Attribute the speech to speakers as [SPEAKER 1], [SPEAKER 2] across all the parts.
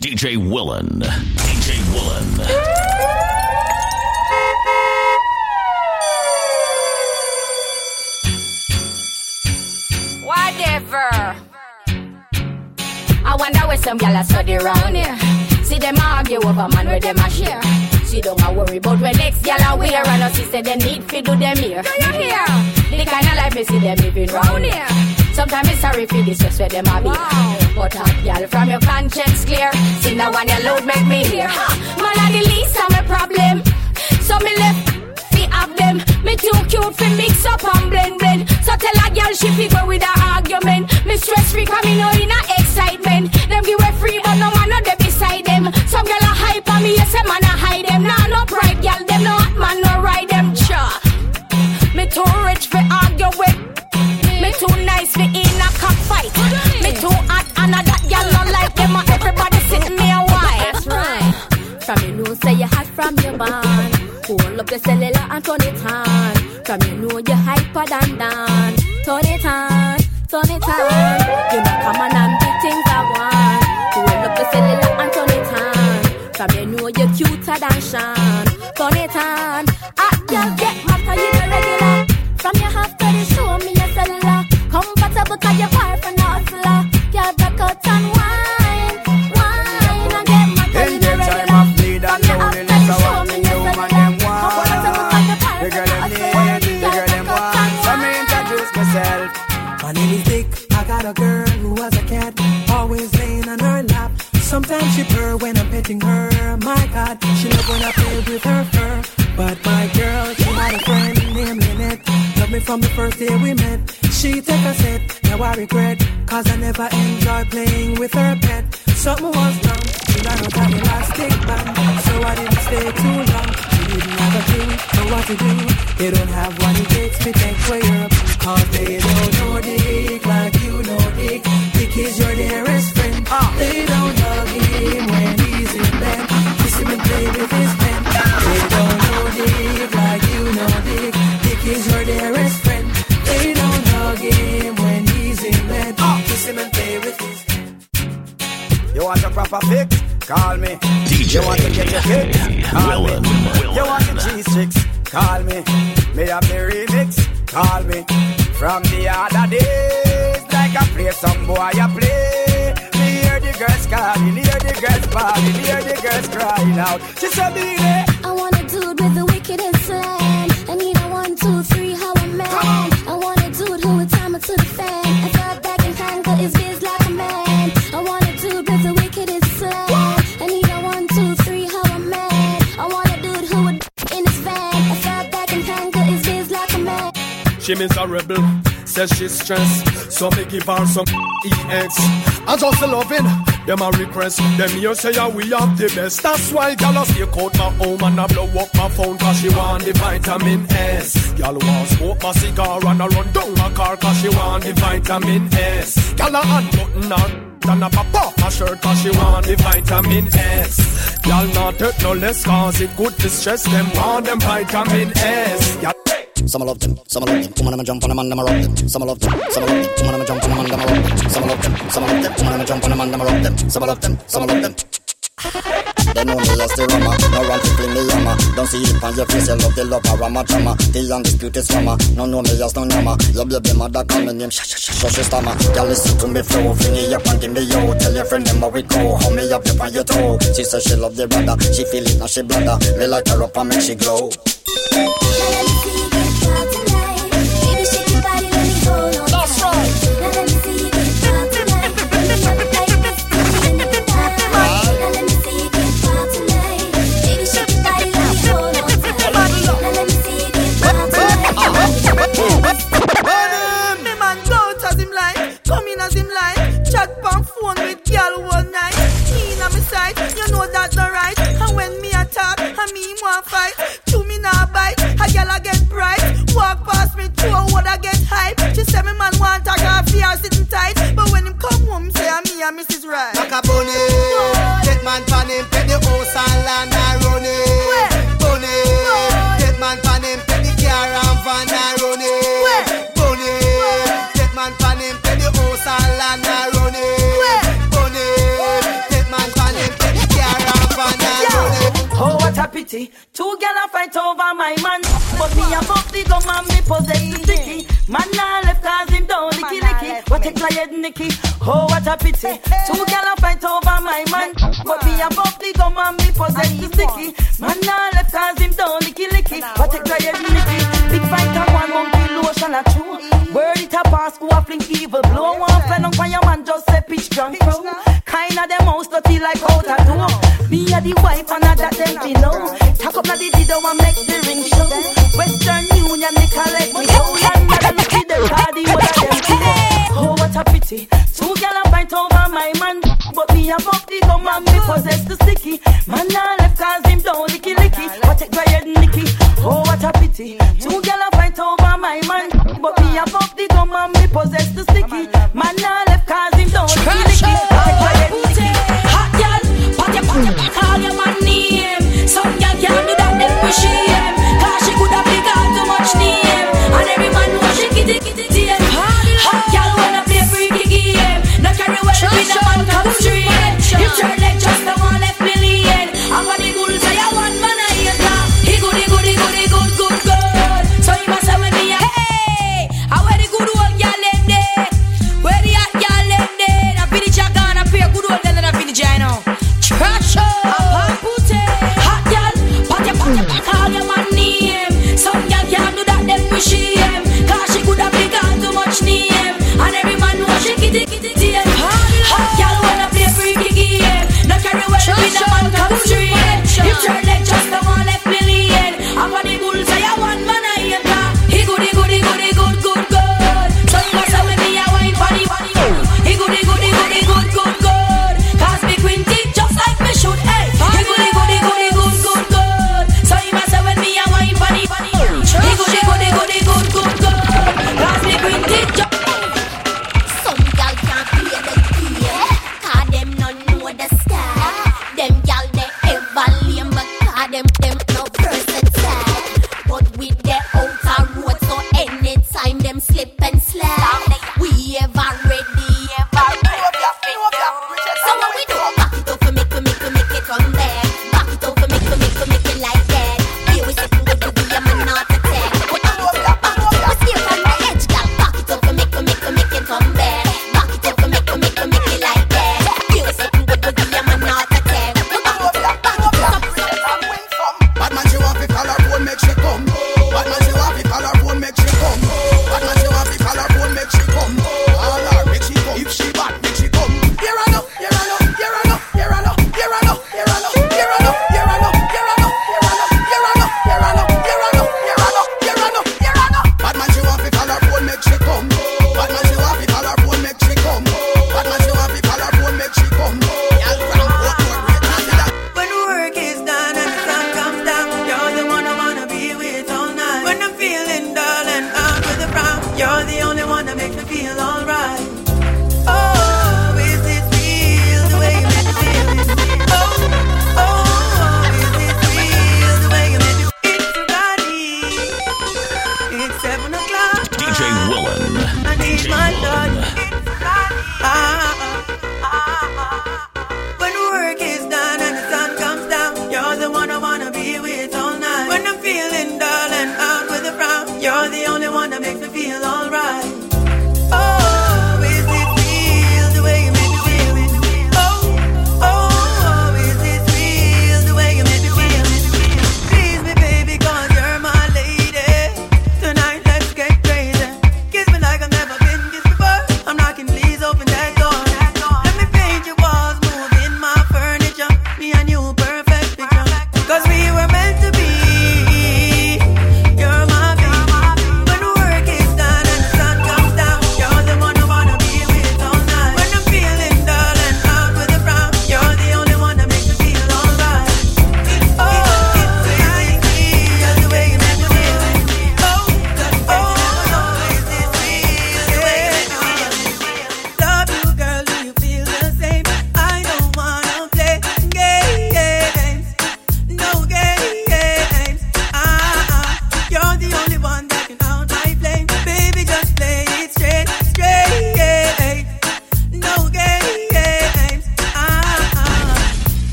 [SPEAKER 1] DJ Willan. DJ Willan.
[SPEAKER 2] Whatever. I wonder where some gyal a study round here. See them argue over man where them a share. She don't a worry about when next gyal a wear and us say them need fi do them here. Do you hear? The kind of life me see them living round here. Sometimes it's sorry for this just where them a be. But a gyal from your conscience clear. See now one your load make me hear. Ha, man a the least of my problem. So me left fi have them. Me too cute fi mix up and blend blend. So tell a girl she fi go with argument. Me stress free cause me know in a excitement. Them give way free but no man no dey beside them. Some girl a hype on me, yes a man a hide them. Nah no pride girl, them no hot man no ride them. Cha. Me too rich fi argue with. Me too nice fi in a cockfight. Me too hot
[SPEAKER 3] say you hot from your band. Hold up your cellular and turn it on. From you know you're hyper than Dan. Cause
[SPEAKER 4] I
[SPEAKER 5] enjoy playing
[SPEAKER 6] miserable, says she's stressed. So me give her some EX. I just loving them a request. Them here say yeah, we have the best. That's why gal a stay out my home and I blow up my phone cause she want the vitamin S. Gal want smoke my cigar and I run down my car cause she want the vitamin S. Gal a unbutton her and a pop off my shirt cause she want the vitamin S. Gal not take no less cause it good to stress them want them vitamin S.
[SPEAKER 7] Some love them, some love them. Woman, I'ma jump on them and I'ma rock them. Some love them, some love them. Woman, I'ma jump on them and I'ma rock them. Some love them, some love them. Woman, I'ma jump on them and I'ma rock them. Some love them, some love them. They know me as the rama, no run to fling me yama. Don't see it on your face, you love the love rama drama. The undisputed swammer, no know me as no nama. Your baby mother call me name, shh shh stammer. Girl listen to me flow, fling it up and give me yo. Tell your friend them how we go, hold me up, up on your toe. She say she love the brother, she feel it now she bladder. Me like her up and make she glow.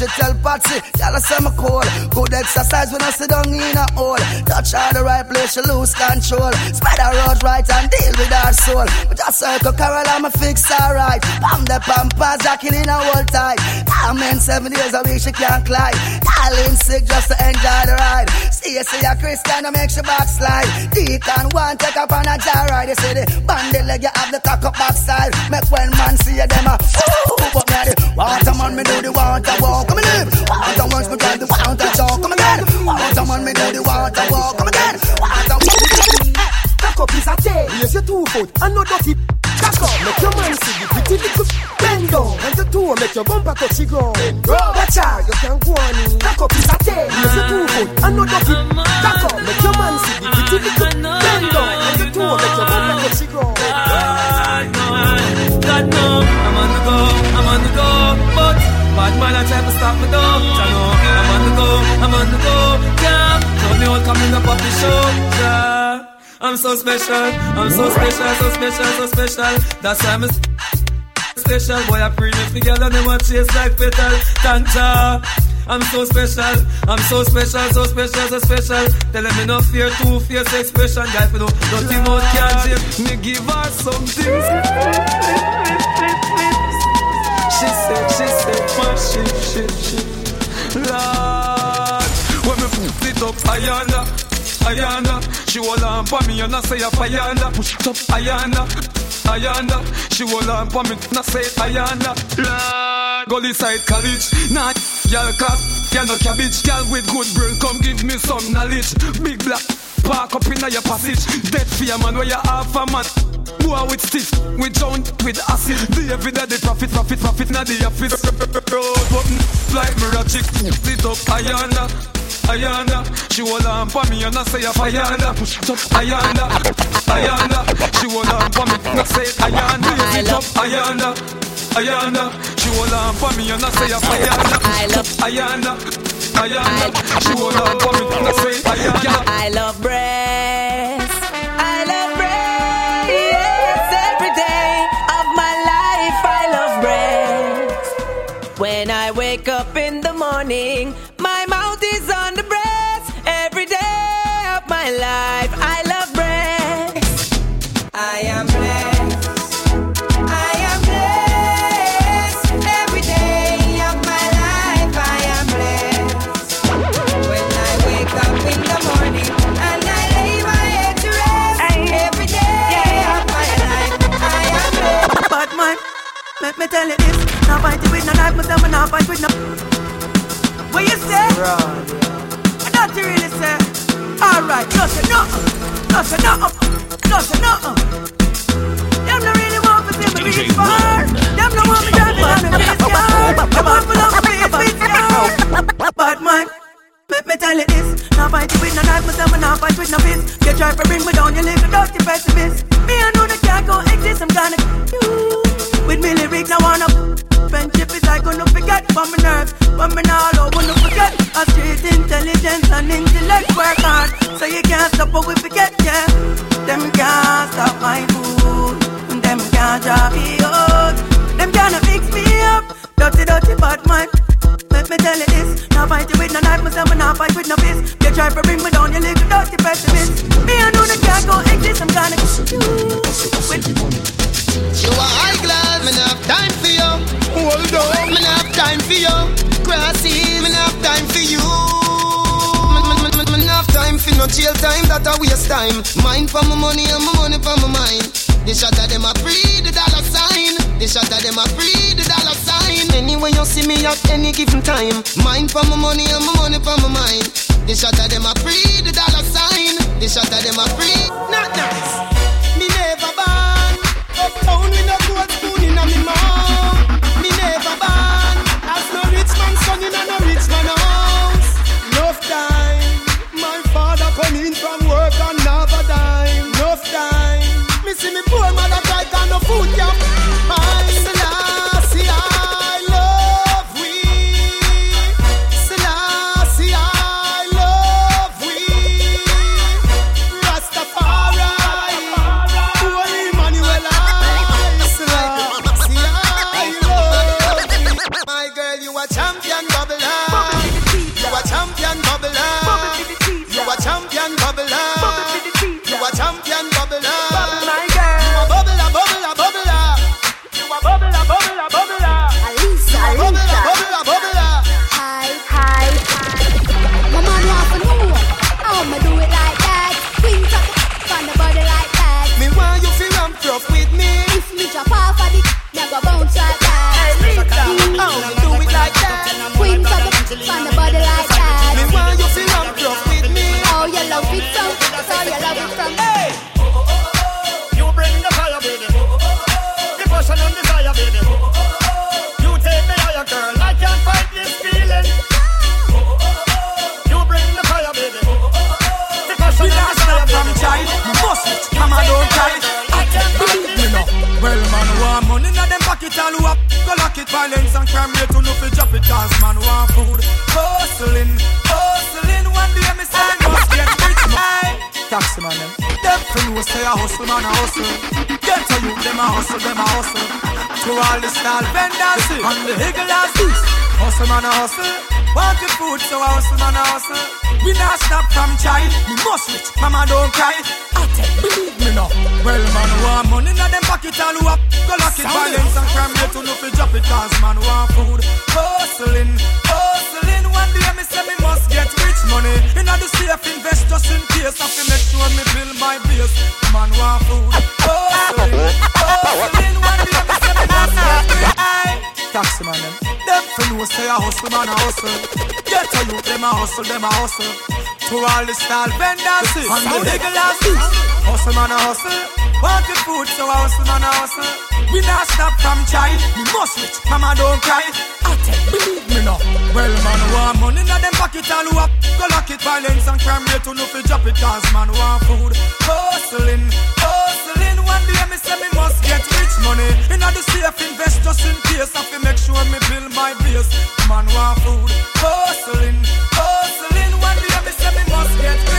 [SPEAKER 5] She
[SPEAKER 8] tell Patsy, y'all say me cool. Good exercise when I sit down in a hole. Touch her the right place, she lose control. Spread her road right and deal with her soul. But just circle Carol, I'ma fix her right. Pam the pampas, jacking in a whole time. I'm in seven days a week, she can't climb. Darling sick just to enjoy the ride. See you see a Christian, to make she backslide. Deacon one take up on a jar ride. You see the bandit leg, you have the cock up backside. Make when man see you, them a ooh, but me the water man, me do the water walk. Come and live. Water once me drive the water talk. Come again. Water man, me do the water walk. Come again. Water.
[SPEAKER 9] Cock up is a tail. Raise your two foot and no dirty. Cock up, make your man see the pretty little bend down. And your toe make your bumper touch the ground. Watch out, you can go on in. Cock up is a tail. Raise your two foot and no dirty. Cock up, make your man see the pretty little bend down. And your toe make your bumper touch the ground.
[SPEAKER 10] God no, God no, I'm on man I try to stop me though. I know I'm on the go, I'm on the go, yeah. Tell me what coming up off the yeah. I'm so special, I'm so special, so special, so special. That's why I'm special boy. I bring it together, and never chase like petal. Tanta. I'm so special, I'm so special, so special, so special. Tell them no fear, two fierce expression, guy. For no dirty mouth can't shame. Me give her something. She said, she said, my she, she, she. Lord, when me put it up, Ayana, Ayana. She hold on for me and I say Ayana. Push it up, Ayana, Ayana. She hold on for me and I say Ayana. Lord, Gully side college, nah, y'all class, y'all no cabbage, y'all with good brain, come give me some knowledge. Big black. Park up in your passage, dead fear man where you half a man. Boy with stiff, with joint, with acid. The every day the profit, profit, profit, now the office. Road button, like Mirachic, sit up, Ayana. Ayana, she hold on for me and I say Ayana, push it up, Ayana, Ayana, she hold on for me and I say Ayana, raise it up, Ayana, Ayana, she hold on for me and I say Ayana,
[SPEAKER 11] I love
[SPEAKER 10] Ayana, I Ayana.
[SPEAKER 11] I love breasts.
[SPEAKER 9] Fight it with no knife, myself, and now fight with no. What you say? What that you really say? Alright, no say no, no say no, no say no. Them no really want to see me reach far. Them no want me driving on the face car. Them want me love me face with car. Bad man. Let me tell you this, now fight it with no knife, myself and now fight with no fist. You try to bring me down, you little dirty pessimist. Me I know that can't go exist, I'm gonna you. Friendship is like gonna forget from my nerves, but me now I wanna forget. A street intelligence and intellect work hard, so you can't stop what we forget, yeah. Them can't stop my food, them can't drop me out, them can't fix me up. Dirty, dirty bad man. Let me tell you this, now fight you with no knife, myself and now fight with no fist. You try to bring me down, you little dirty pessimist. Me I know that can't go exist, I'm gonna you with
[SPEAKER 12] You are high class, me not have time for you. Hold on, me not have time for you. Grassy, me not time for you. Me, not time for no jail time, that a waste time. Mind for my money and my money for my mind. The shot of them a free the dollar sign. The shot of them a free the dollar sign. Anyway you see me at any given time. Mind for my money and my money for my mind. The shot of them a free the dollar sign. The shot of them a free. Not nice. Me never born uptown with no gold
[SPEAKER 13] hustle man a hustle. Want the food, so hustle man a hustle. We not stop from child, we must rich, mama don't cry. I tell believe me now. Well man want money na them pocket all up. Go lock it, violence and crime rate to no fi drop it, cause man want food. Hustling, hustling. One day me say me must get rich money. Inna the safe invest just in case. I fi make sure me build my base. Man want food. Hustling, hustling. One day me say me must get rich. Taxi man them. Them fi know say a hustle man a hustle. Get to you, them a hustle, them a hustle. To all the stall vendors and the higglers. Hustle man a hustle. Want the food, so a hustle man a hustle. We not stop from child. We must rich, mama don't cry. I tell believe me now. Well man want money na them pocket all up. Go lock it, violence and crime rate to no fi drop it, cause man want food. Hustling, hustling. Day me say me must get rich money. Inna the safe invest just in case. I fi make sure me build my base. Man want food. Hustling, hustling.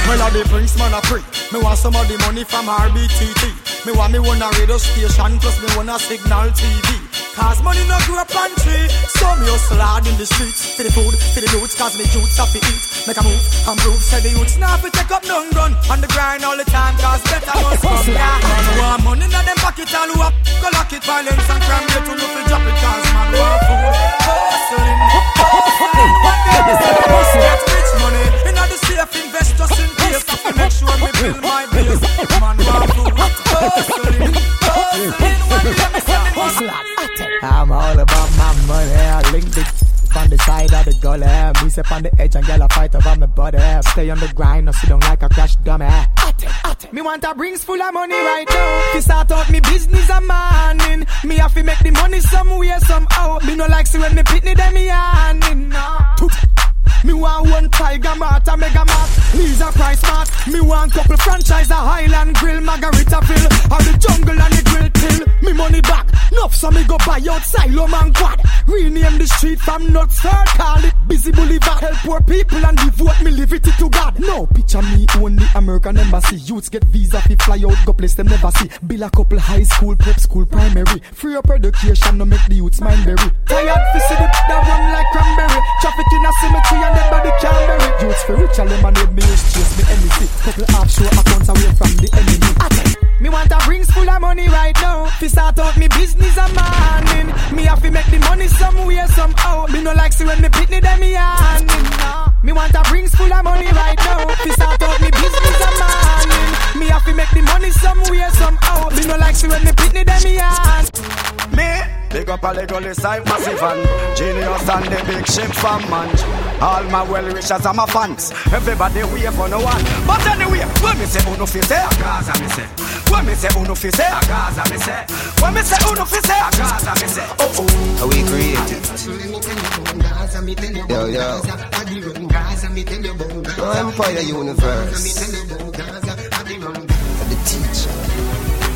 [SPEAKER 13] Must get rich. Well, the prince man a free. Me want some of the money from RBTT. Me want me one a radio station plus me one a signal TV. Cause money no grow up on tree. So me hustle hard in the streets. For the food, for the youths Cause me youths have to eat. Make a move, and prove Say the youths now fi take up none gun On the grind all the time Cause better must come yeah. Man want money in them pocket all up. Go lock it violence and crime rate to no fi drop it Cause man want food. Hustling, hustling. One
[SPEAKER 14] step on the edge and girl a fight over my body. Stay on the grind, no sit down like a crash dummy. Me want a rings full of money right now. To start out me business a morning. Me have to make the money somewhere somehow. Me no like see when me pitney them me handing. No. Me want one Tiger Mart, a Mega Mart, Lisa Price Mart. Me want couple franchise, a Island Grill, Margarita Margaritaville, or the Jungle and the Grill Till. Me money back, enough so me go buy out Silo Man Quad. Rename the street from Knutsford, call Busy Boulevard. Help poor people and devote me liberty to God. No picture me only American embassy. Youths get visa fi fly out, go place them never see. Build a couple high school, prep school, primary. Free up education, no make the youths mind berry. Tired fi see the that run like cranberry. Traffic in a cemetery and them body can't bury. Youths for rich, and lemonade me use chase me anything. Couple offshore accounts away from the enemy. Me want a rings full of money right now. Fi start out me business a morning. Me have to make the money somewhere somehow. Me no like see when me pitney them me handing. Me want a rings full of money right now. Fi start out me business a morning. Me have to make the money somewhere somehow. Me no like see when me pitney them me hand.
[SPEAKER 4] Me, big up all a little side massive and genius and the big ship from man. All my well wishers and my fans. Everybody wait for no one. But anyway, when me say uno fi say, a Gaza me say. When me say uno fi say, a Gaza me say. When me say uno fi say, a Gaza me say. Oh oh.
[SPEAKER 15] How we create it? Yo yo. No Empire Universe. The teacher.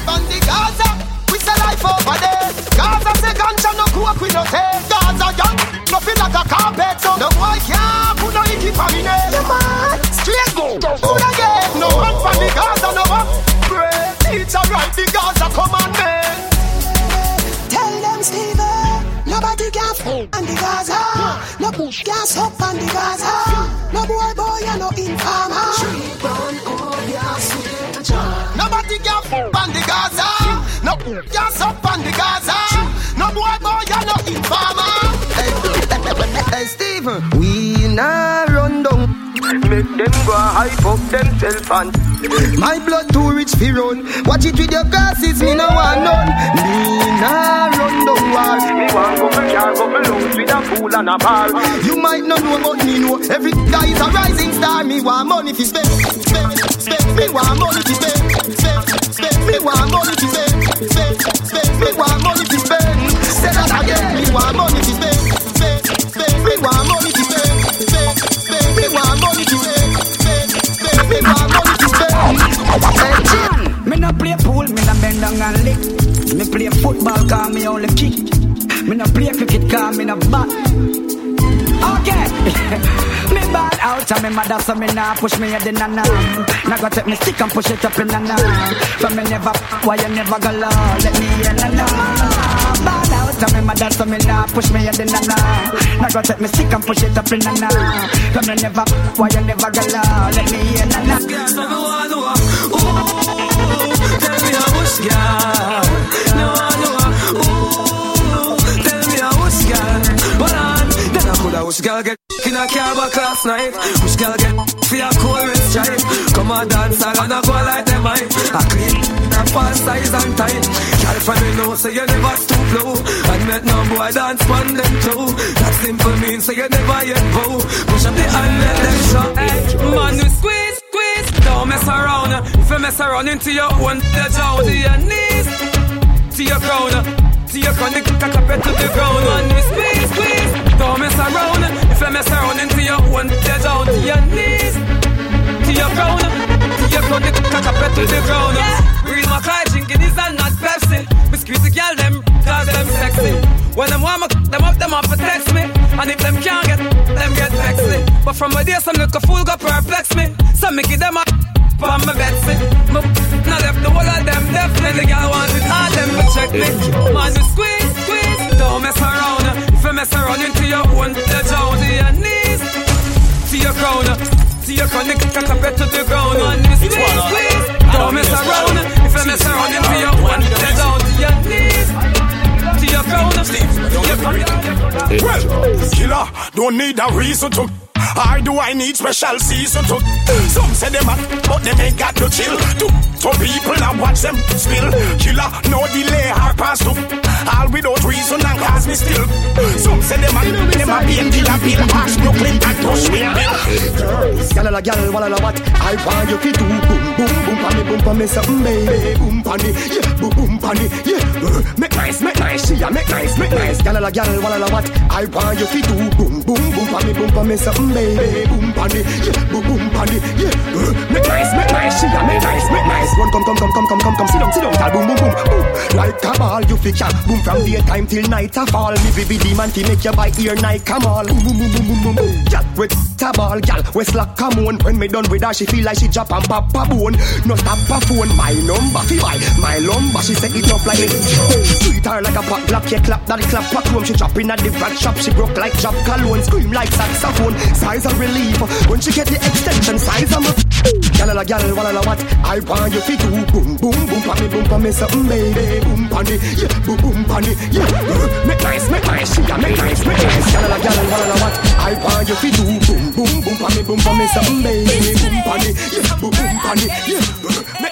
[SPEAKER 12] On the Gaza, we say life over there. Gaza say ganja no coke we no take. Gaza young, no feel like a carpet so no boy can't put no icky for me name. Yeah, man. Straight go, food again. No one for the Gaza no one. Pray, teacher write the Gaza commandment.
[SPEAKER 16] Tell them, Steven, nobody can fool on the Gaza. No push gas up on the Gaza. No boy, boy, you no informer.
[SPEAKER 12] Nobody can fool on the Gaza. Gas up on the Gaza. No boy, boy, you're no informer.
[SPEAKER 15] Hey Steven, we nah run down. Make them go hype up themselves and My blood too rich fi run. Watch it with your glasses, me no want none. Me nah run down war. Me want couple car, couple lungs with a pool and a bar You might not know but me know. Every guy is a rising star. Me want money fi spend, spend, spend. Me want money fi spend, spend, spend. Me want money fi spend, spend, spend Me want money fi spend. Say that again Me want money
[SPEAKER 9] and me
[SPEAKER 4] mother so me nah push me head in a nah. Now go take me stick and push it up in a. For me never, why you never go low? Let me in a nah. Bad out and me mother so me nah push me head in a nah. Now go take me stick and push it up in a. For me never, why you never go low? Let me in a
[SPEAKER 10] ooh, tell me how much girl. Wish girl get in a car back last night. Wish girl get for your cold red stripe. Come on dance all and I go like them I. I clean and pass size and tight. Girl from know so you never stoop low. And met no boy dance pon them too. That simple means so you never yet bow. Push up the hand let them show. Man you squeeze, squeeze. Don't mess around. If you mess around into your own, the jaw to your knees, to your crown. To your the cock up to the ground. Man you squeeze, squeeze. Don't mess around. If you mess around into your own, the jaw to your knees, to your crown. To your crown, the cock up to the ground. Real Mackay drinking is and not Pepsi. We squeeze the girl them, cause them sexy. When them want me, them up, them up for text me. And if them can't get, them get vexy. But from a day, some little fool go perplex me. Some me give them a on my Betsy. Me now left the whole of them definitely. The girl want it all them to check me. Man, you squeeze, squeeze. Don't mess around. If you mess around into your own, the down to your knees, to your crown. To your crown, the cock up to the ground. Man, you squeeze, squeeze. Don't mess around. If you mess around into your own, the down to your knees. To your crown, to your
[SPEAKER 13] Well, killer, don't need a reason to. Or do I need special season to? Some say them hot, but them ain't got no chill. To, to people that watch them spill. Killer, no delay, hard pass to. All without reason and cause me still. Some say them hot, them a pain killer, bill, harsh, Brooklyn, and push me bill.
[SPEAKER 15] Gyal la gyal, what? I want you to do boom boom boom pa me boom pa me something baby boom pa me yeah boom boom pa me yeah Uh, make nice make nice she a make nice make nice gyal la gyal, what? I want you to do boom boom pa me boom pa me something baby boom pa yeah boom boom pa yeah. Uh, make nice make nice she a make nice make nice. Run come come come come come come come sit down sit down. Gyal boom boom boom boom. Like a ball you fi can boom from daytime till night a fall. Me baby demon fi make you buy ear night come on boom boom boom boom boom boom boom. Gyal with a ball gyal we slack come on when me done with her she feel like she drop and pop a bone. No tap a phone my number fi buy my lumber. She set it up like me sweet her like a pot black yeah clap that clap back room she drop in at the rat shop. She broke like drop cologne scream like saxophone size of relief. When she get the extension size of Gyal la gyal walla la what? I want you fi do. Boom boom boom pa me boom pa me something baby. Boom pa me yeah. Boom boom pa me yeah. Make nice make nice she a make nice make nice. Gyal gyal la what? I want you fi do. Boom boom boom pa me boom pa me something baby. Boom pa me yeah. Boom boom pa me yeah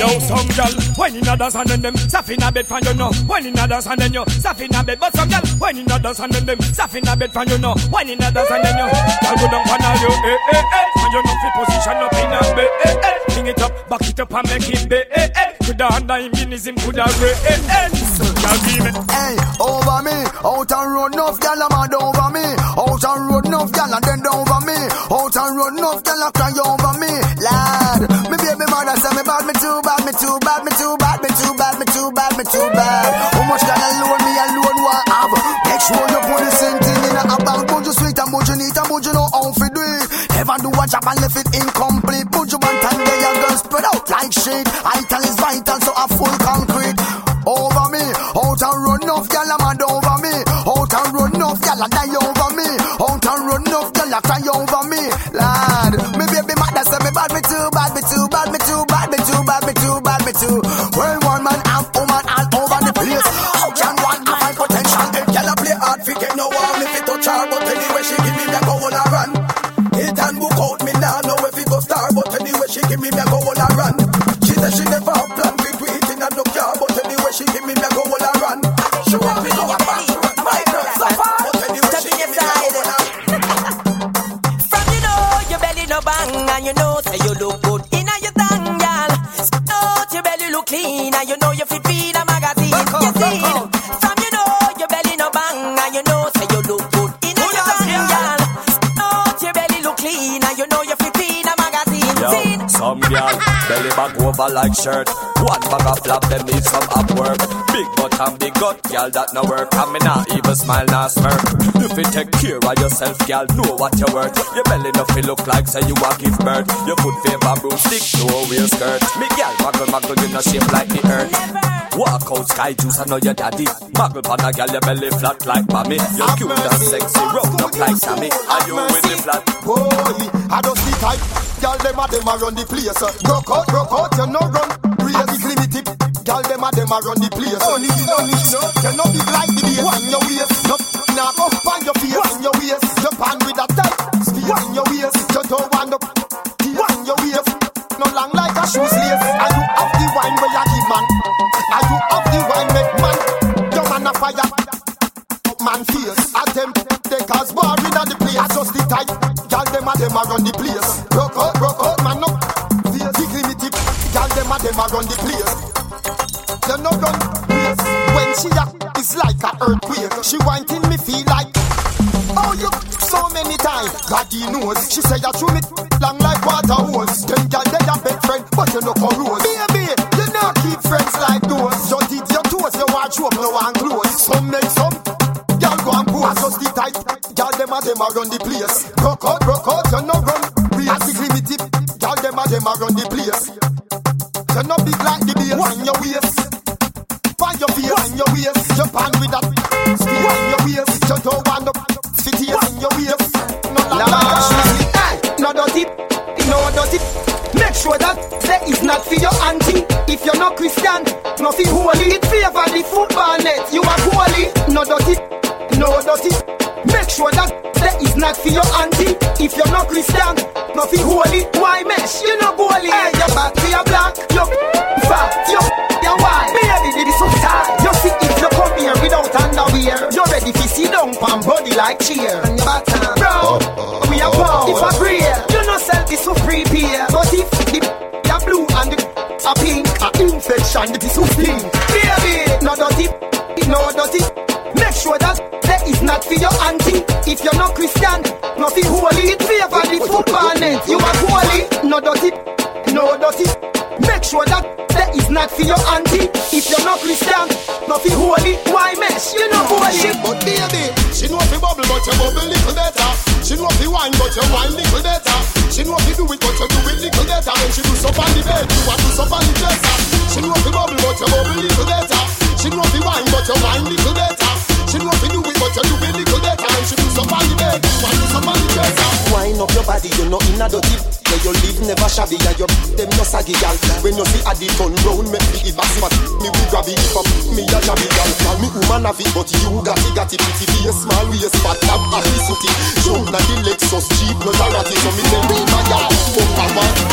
[SPEAKER 13] Yo, some gal, when in others and then them Saf in a bed fan you know. When in others and then you Saf in a bed. But some gal, when in others and then them Saf in a bed fan you know. When in others and then you Gal go down pan you Eh, eh, eh. And you know fi position up in a bed Eh, eh. Bring it up, back it up and make it bed Eh, eh. Coulda under him coulda re Eh, eh. So gal give me
[SPEAKER 17] Hey, over me, out and road enough gyal a mad over me. Out and road enough gyal a dead over me. Out and road enough gyal a cry over bad, me too bad, me too bad, me too bad, me too bad, me too bad, me too bad. How much gyal alone me alone want have? Make sure you put the same thing in a bank. But you sweet and but you neat and but you know how to do it. Never do a job and left it incomplete. Put you one time there, you girl spread out like shit. Ital is vital, so a full concrete. you know you fit feed a magazine. Back up, you see, back up. from you know your belly no bang, and you know say you look good in a young girl. Out your belly look clean, and you know you fit feed a magazine. Yo, Seen.
[SPEAKER 18] some girl belly back over like shirt, one bag of flap them need some up. Big butt and big gut, girl, that no work. And me not even smile, not smirk. If you take care of yourself, girl, know what you're worth. Your belly nothing look like, say you a give birth. Your foot favor broomstick, no real skirt. Me girl, muggle, muggle, you no shape like the earth. Walk out, sky juice, I know your daddy. Muggle pan a girl, your belly flat like mommy. You're cute and sexy, round up like Sammy. Are you with the flat?
[SPEAKER 19] Boy, I don't see type. Girl, them a them a run the place. Uh. Broke out, broke out, you no run. Real big limited. Girl, them a them a run the place. Only, only, no. You no big like the bass. One your waist. No, now go find your face. One your waist. Your pan with a tight. Space in your waist. You don't want up. One your waist. No long like a shoe lace. And you have the wine where you give man. And you have the wine make man. Your man a fire. Man fierce. Attempt. They cause war in the place. Just the type. Girl, them a them a run the place. Broke out, broke out, man up. Face big limited. Girl, them a them a run the place. She a, it's like a earthquake. She wanting me feel like. Oh, you so many times. God he knows. She say you threw me long like water hose. Then girl, they a best friend, but you no corrode. Baby,
[SPEAKER 20] wine, little better. She know fi do it, but you do it little better. When she do so on the bed, you want to so on the dresser. She know fi bubble, but you bubble little better.
[SPEAKER 21] Your body, you know in a dirty. Where you live never shabby, and your them no saggy gal. When you see a the turn round, make me give a smack. Me we grab it up, me a jabby gal. Call me woman have it, but you got it, got it pretty face, small waist, fat lap, happy sooty. Jump na the Lexus Jeep, no charity, so me tell me my gal, fuck a man.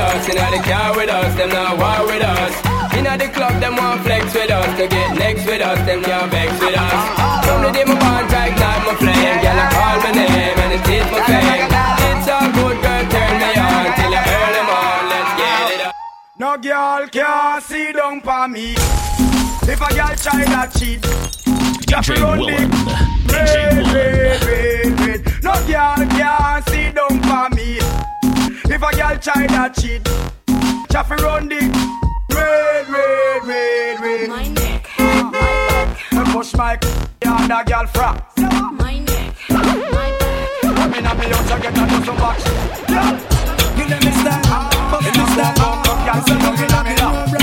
[SPEAKER 22] Us. You know the car with us Them not war with us. Inna the club, them want flex with us. To get next with us, them can't vex with us. From the day my bond to ignite my flame. Girl, I call my name and it is my fame. It's a good girl, turn me on Till you earn them on, let's get it up.
[SPEAKER 13] No girl can see down for me. If a girl try that cheat, just run the red, red, red, red. No girl can see down for me. If a girl try that cheat, just run the red, red, red, red. My neck, my back. Me push my and a girl frack. My neck, my back. I'm in a me house, I get a dozen bucks. Yeah.
[SPEAKER 23] You let me stand, me
[SPEAKER 13] a
[SPEAKER 23] stand.
[SPEAKER 13] girl, say no, in a me lap.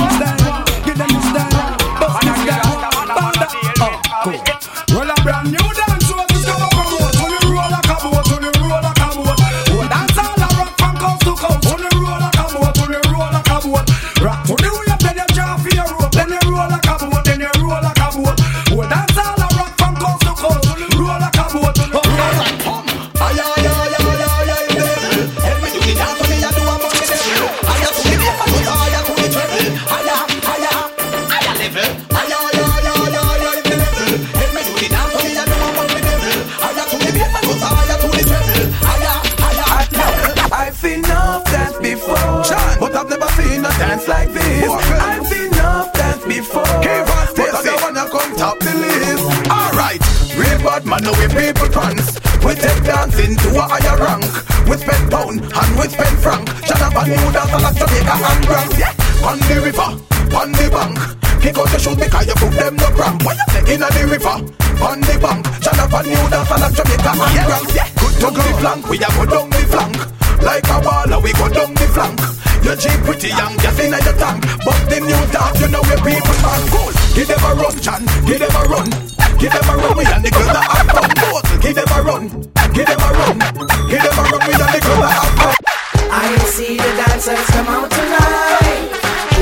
[SPEAKER 13] Dance like
[SPEAKER 23] this. I've seen enough dance before, but I don't wanna come top the list. Alright, real bad man, no we people pants. We take dancing to a higher rank. We spend pound and we spend franc. Jonathan New dance a lot Jamaica and Bronx. Yeah, on the river, on the bank. Kick out the shoes because you put them no cramp. What you say? Inna the river, on the bank. Jonathan New dance a lot Jamaica and Bronx. Yeah, good to go. the flank, we have a go down the flank. Like a baller, we go down the flank. Your Jeep pretty young, gas in your tank. But the new dog, you know where people man cool. Give them a run, John. Give them a run. Give them a run, we and the girls that have fun. Give them a run. Give them a run. Give them a run, we and the girls that have fun.
[SPEAKER 24] I see the dancers come out tonight.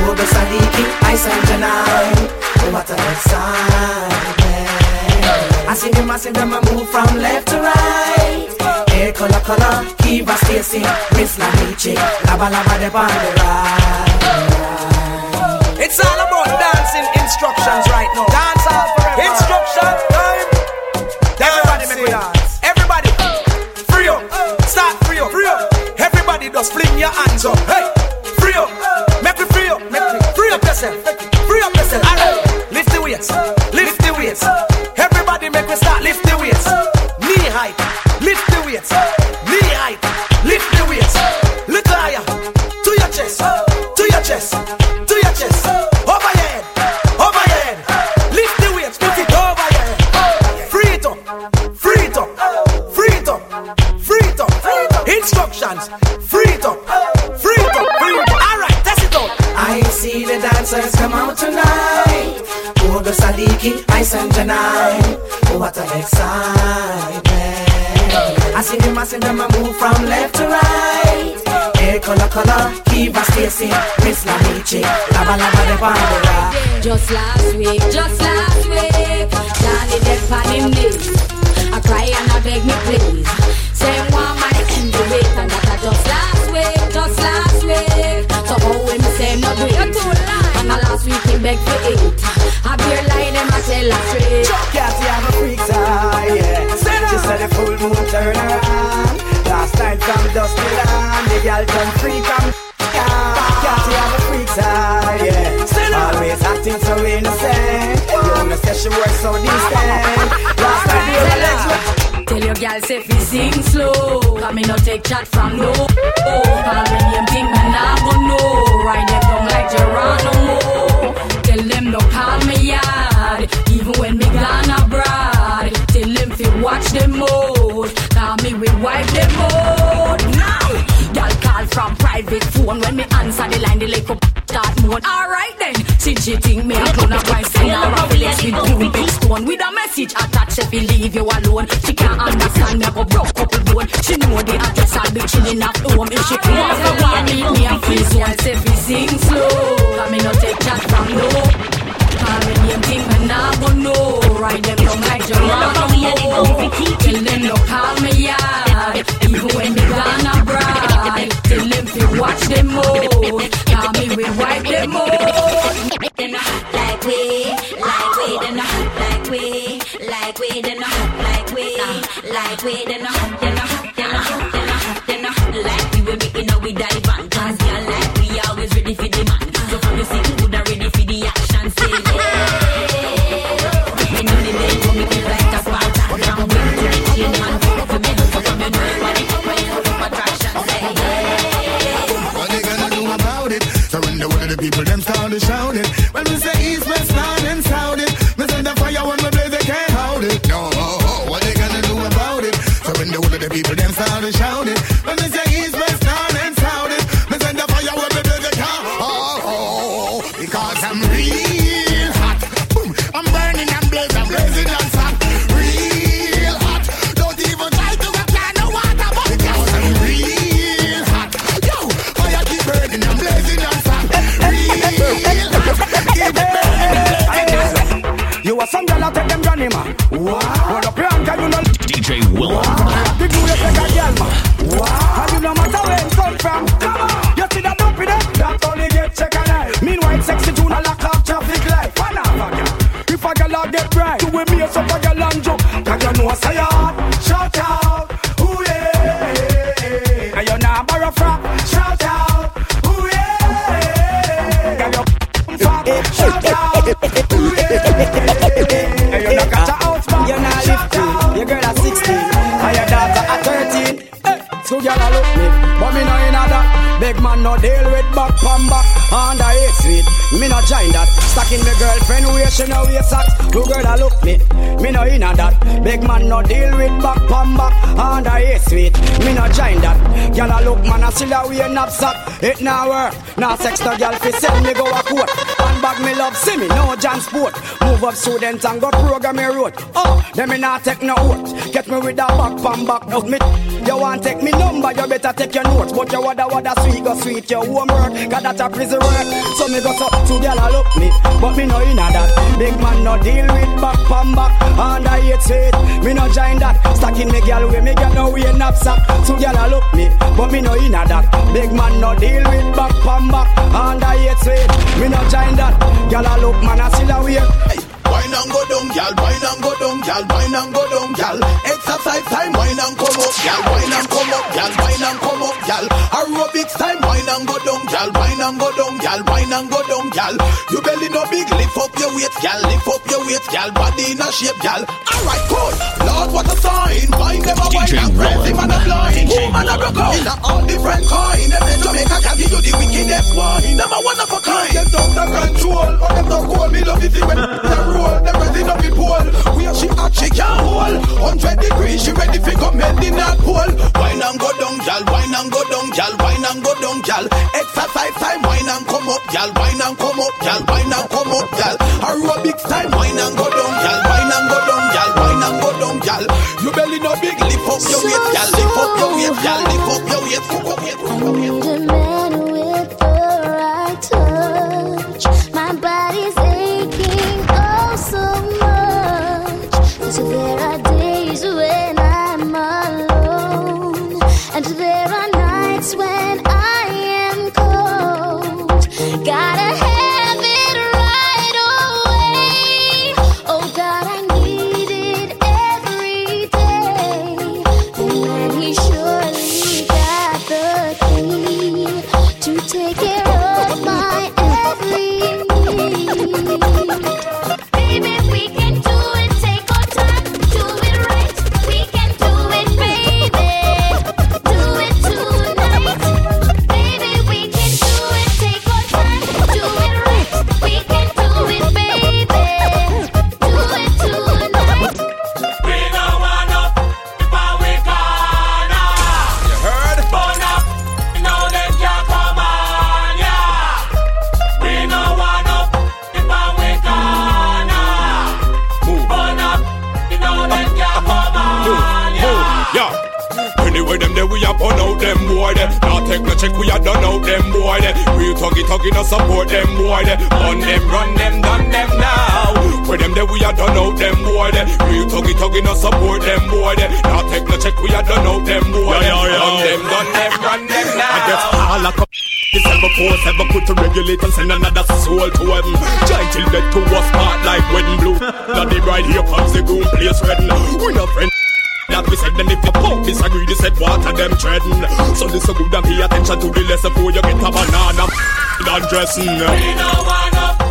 [SPEAKER 24] Uber Sadiki, Ice and Janai. Oh, what a excitement. I see them, I see them, I move from left to right. Hair color, color, Keiva Stacy, Miss Lamichi, Laba Laba de on.
[SPEAKER 25] It's all about dancing instructions right now. Dance all forever. Instructions time. Everybody make me dance. Everybody, free up. Start free up. Free up. Everybody just fling your hands up. Hey, free up. Make me free up. Make me free up yourself. Free up yourself. All right. Lift the weights. Lift the weights. Everybody make me start lift the weights. Lift the weights. Knee height. Lift the weights. Little higher. To your chest. To your chest. To your chest. Over your head. Over your head. Lift the weights. Put it over your head. Free it up. Free it up. Free it up. Free it up. Instructions. Free it up. Free it up. Free it up. All right. Test it out.
[SPEAKER 24] I see the dancers come out tonight. Uber Sadiki, Ice and Janai. What an excitement. See them, I see them, I move from left to right. Hair color, color, Keiva Stacy, Miss Lamichi, Lava Lava de Pandora.
[SPEAKER 2] Just last week, just last week, Johnny Depp on him knees. I cry and I beg me please. Say one man in the week, and that I just last week, just last week. So oh, how will me say no do it? And last week he beg for it. I beer lie them I tell her straight
[SPEAKER 23] full moon turn around. Last night from dusk till dawn, the girl come free from down. Cathy have a freak side, yeah. Always acting so innocent. You wanna say she works so decent. Last night the were legs
[SPEAKER 2] Tell your gal say fi sing slow Cause me no take chat from no Oh, and when and think me nah go know Ride them down like Geronimo Tell them no call me yard Even when me gone abroad private phone. When me answer the line, the little start moan. Alright then, since she think me a I'm going to send her a flex with boom big stone. With a message attached, if he leave you alone. She can't understand me, I broke couple bone. She know the address, I'll be chilling at home. If she can't for one, meet me a free zone. Say fi sing slow, I me no take chat from no. Move. Call me we wipe them out.
[SPEAKER 26] Then hot like we, like we, then hot like we, like we, then hot like we, like we, then hot, then hot,
[SPEAKER 4] she no wear socks. Who girl a look me, me no inna that. Big man no deal with back pam back. Under eight sweet, me no join that. Girl a look man a still a wear knapsack. It now work, now sex no girl fi sell me go a court. Handbag me love see me no John sport. Move up student and go program me road. Oh, them me not take no oath. Get me with a back pam back out me. You want take me number, you better take your notes. But you wada wada sweet go sweet your homework. Got that a prison work. So me go so two gyal a look me, but me know no inna that. Big man no deal with back pam back. And I eight sweet, me no join that. Stacking me gyal way me gyal no wear knapsack. Two gyal a look me, but me know no inna that. Big man no deal with back pam back. And I eight sweet, me no join that. Gyal a look man a still a wear.
[SPEAKER 23] Wine and go down, gal. Wine and go down, gal. Wine and go down, gal. Exercise time. Wine and come up, gal. Wine and come up, gal. Wine and come up, gal. Aerobics time. Wine and go down, gal. Wine and go down, gal. Wine and go down, gal. You belly no big. Lift up your weight, gal. Lift up your weight, gal. Body in a shape, gal. Alright, cool. Lord, what a sign. Wine never wine and crazy man a blind. Woman a broke out. In a all different kind. Them in Jamaica can give you the wickedest wine. Them a one of a kind. Them down the control. But them don't call me love it when they roll. Them ready up the pole. Where she at, she can't hold. Hundred degrees, she ready for come head in that pole. Wine and go down, gal. Wine and go down, gal. Wine and go down, gal. Exercise time. Wine and come up, gal. Wine and come up, gal. Wine and come up, gal. Aerobics time. Wine and go down, gal. Wine and go down, gal. Wine and go down, gal. You belly no big. Lift up your weight, gal. Lift up your weight, gal. Lift up your weight. Fuck up your
[SPEAKER 26] I need a man with the right touch. My body's aching oh so much. So there are days when I'm alone, and there are nights when
[SPEAKER 6] So this so good and pay attention to the lesson before you get a banana and dressing. We no wanna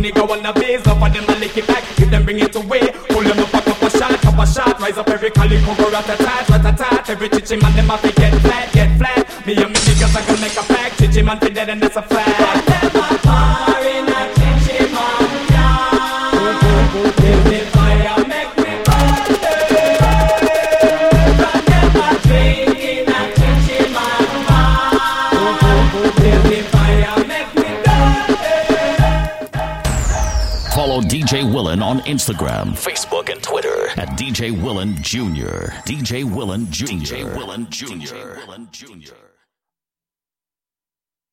[SPEAKER 27] nigga wanna base, enough of them a lick it back. If them bring it away, pull them up a cup of shot, cup of shot. Rise up every calico, go rat a tat, rat a tat. Every chichi man them a fi get flat, get flat. Me and me niggas a gonna make a pact. Chichi man fi dead and that's a fact.
[SPEAKER 28] On Instagram, Facebook, and Twitter at DJ Willan Jr. DJ Willan Jr. DJ Willan Jr.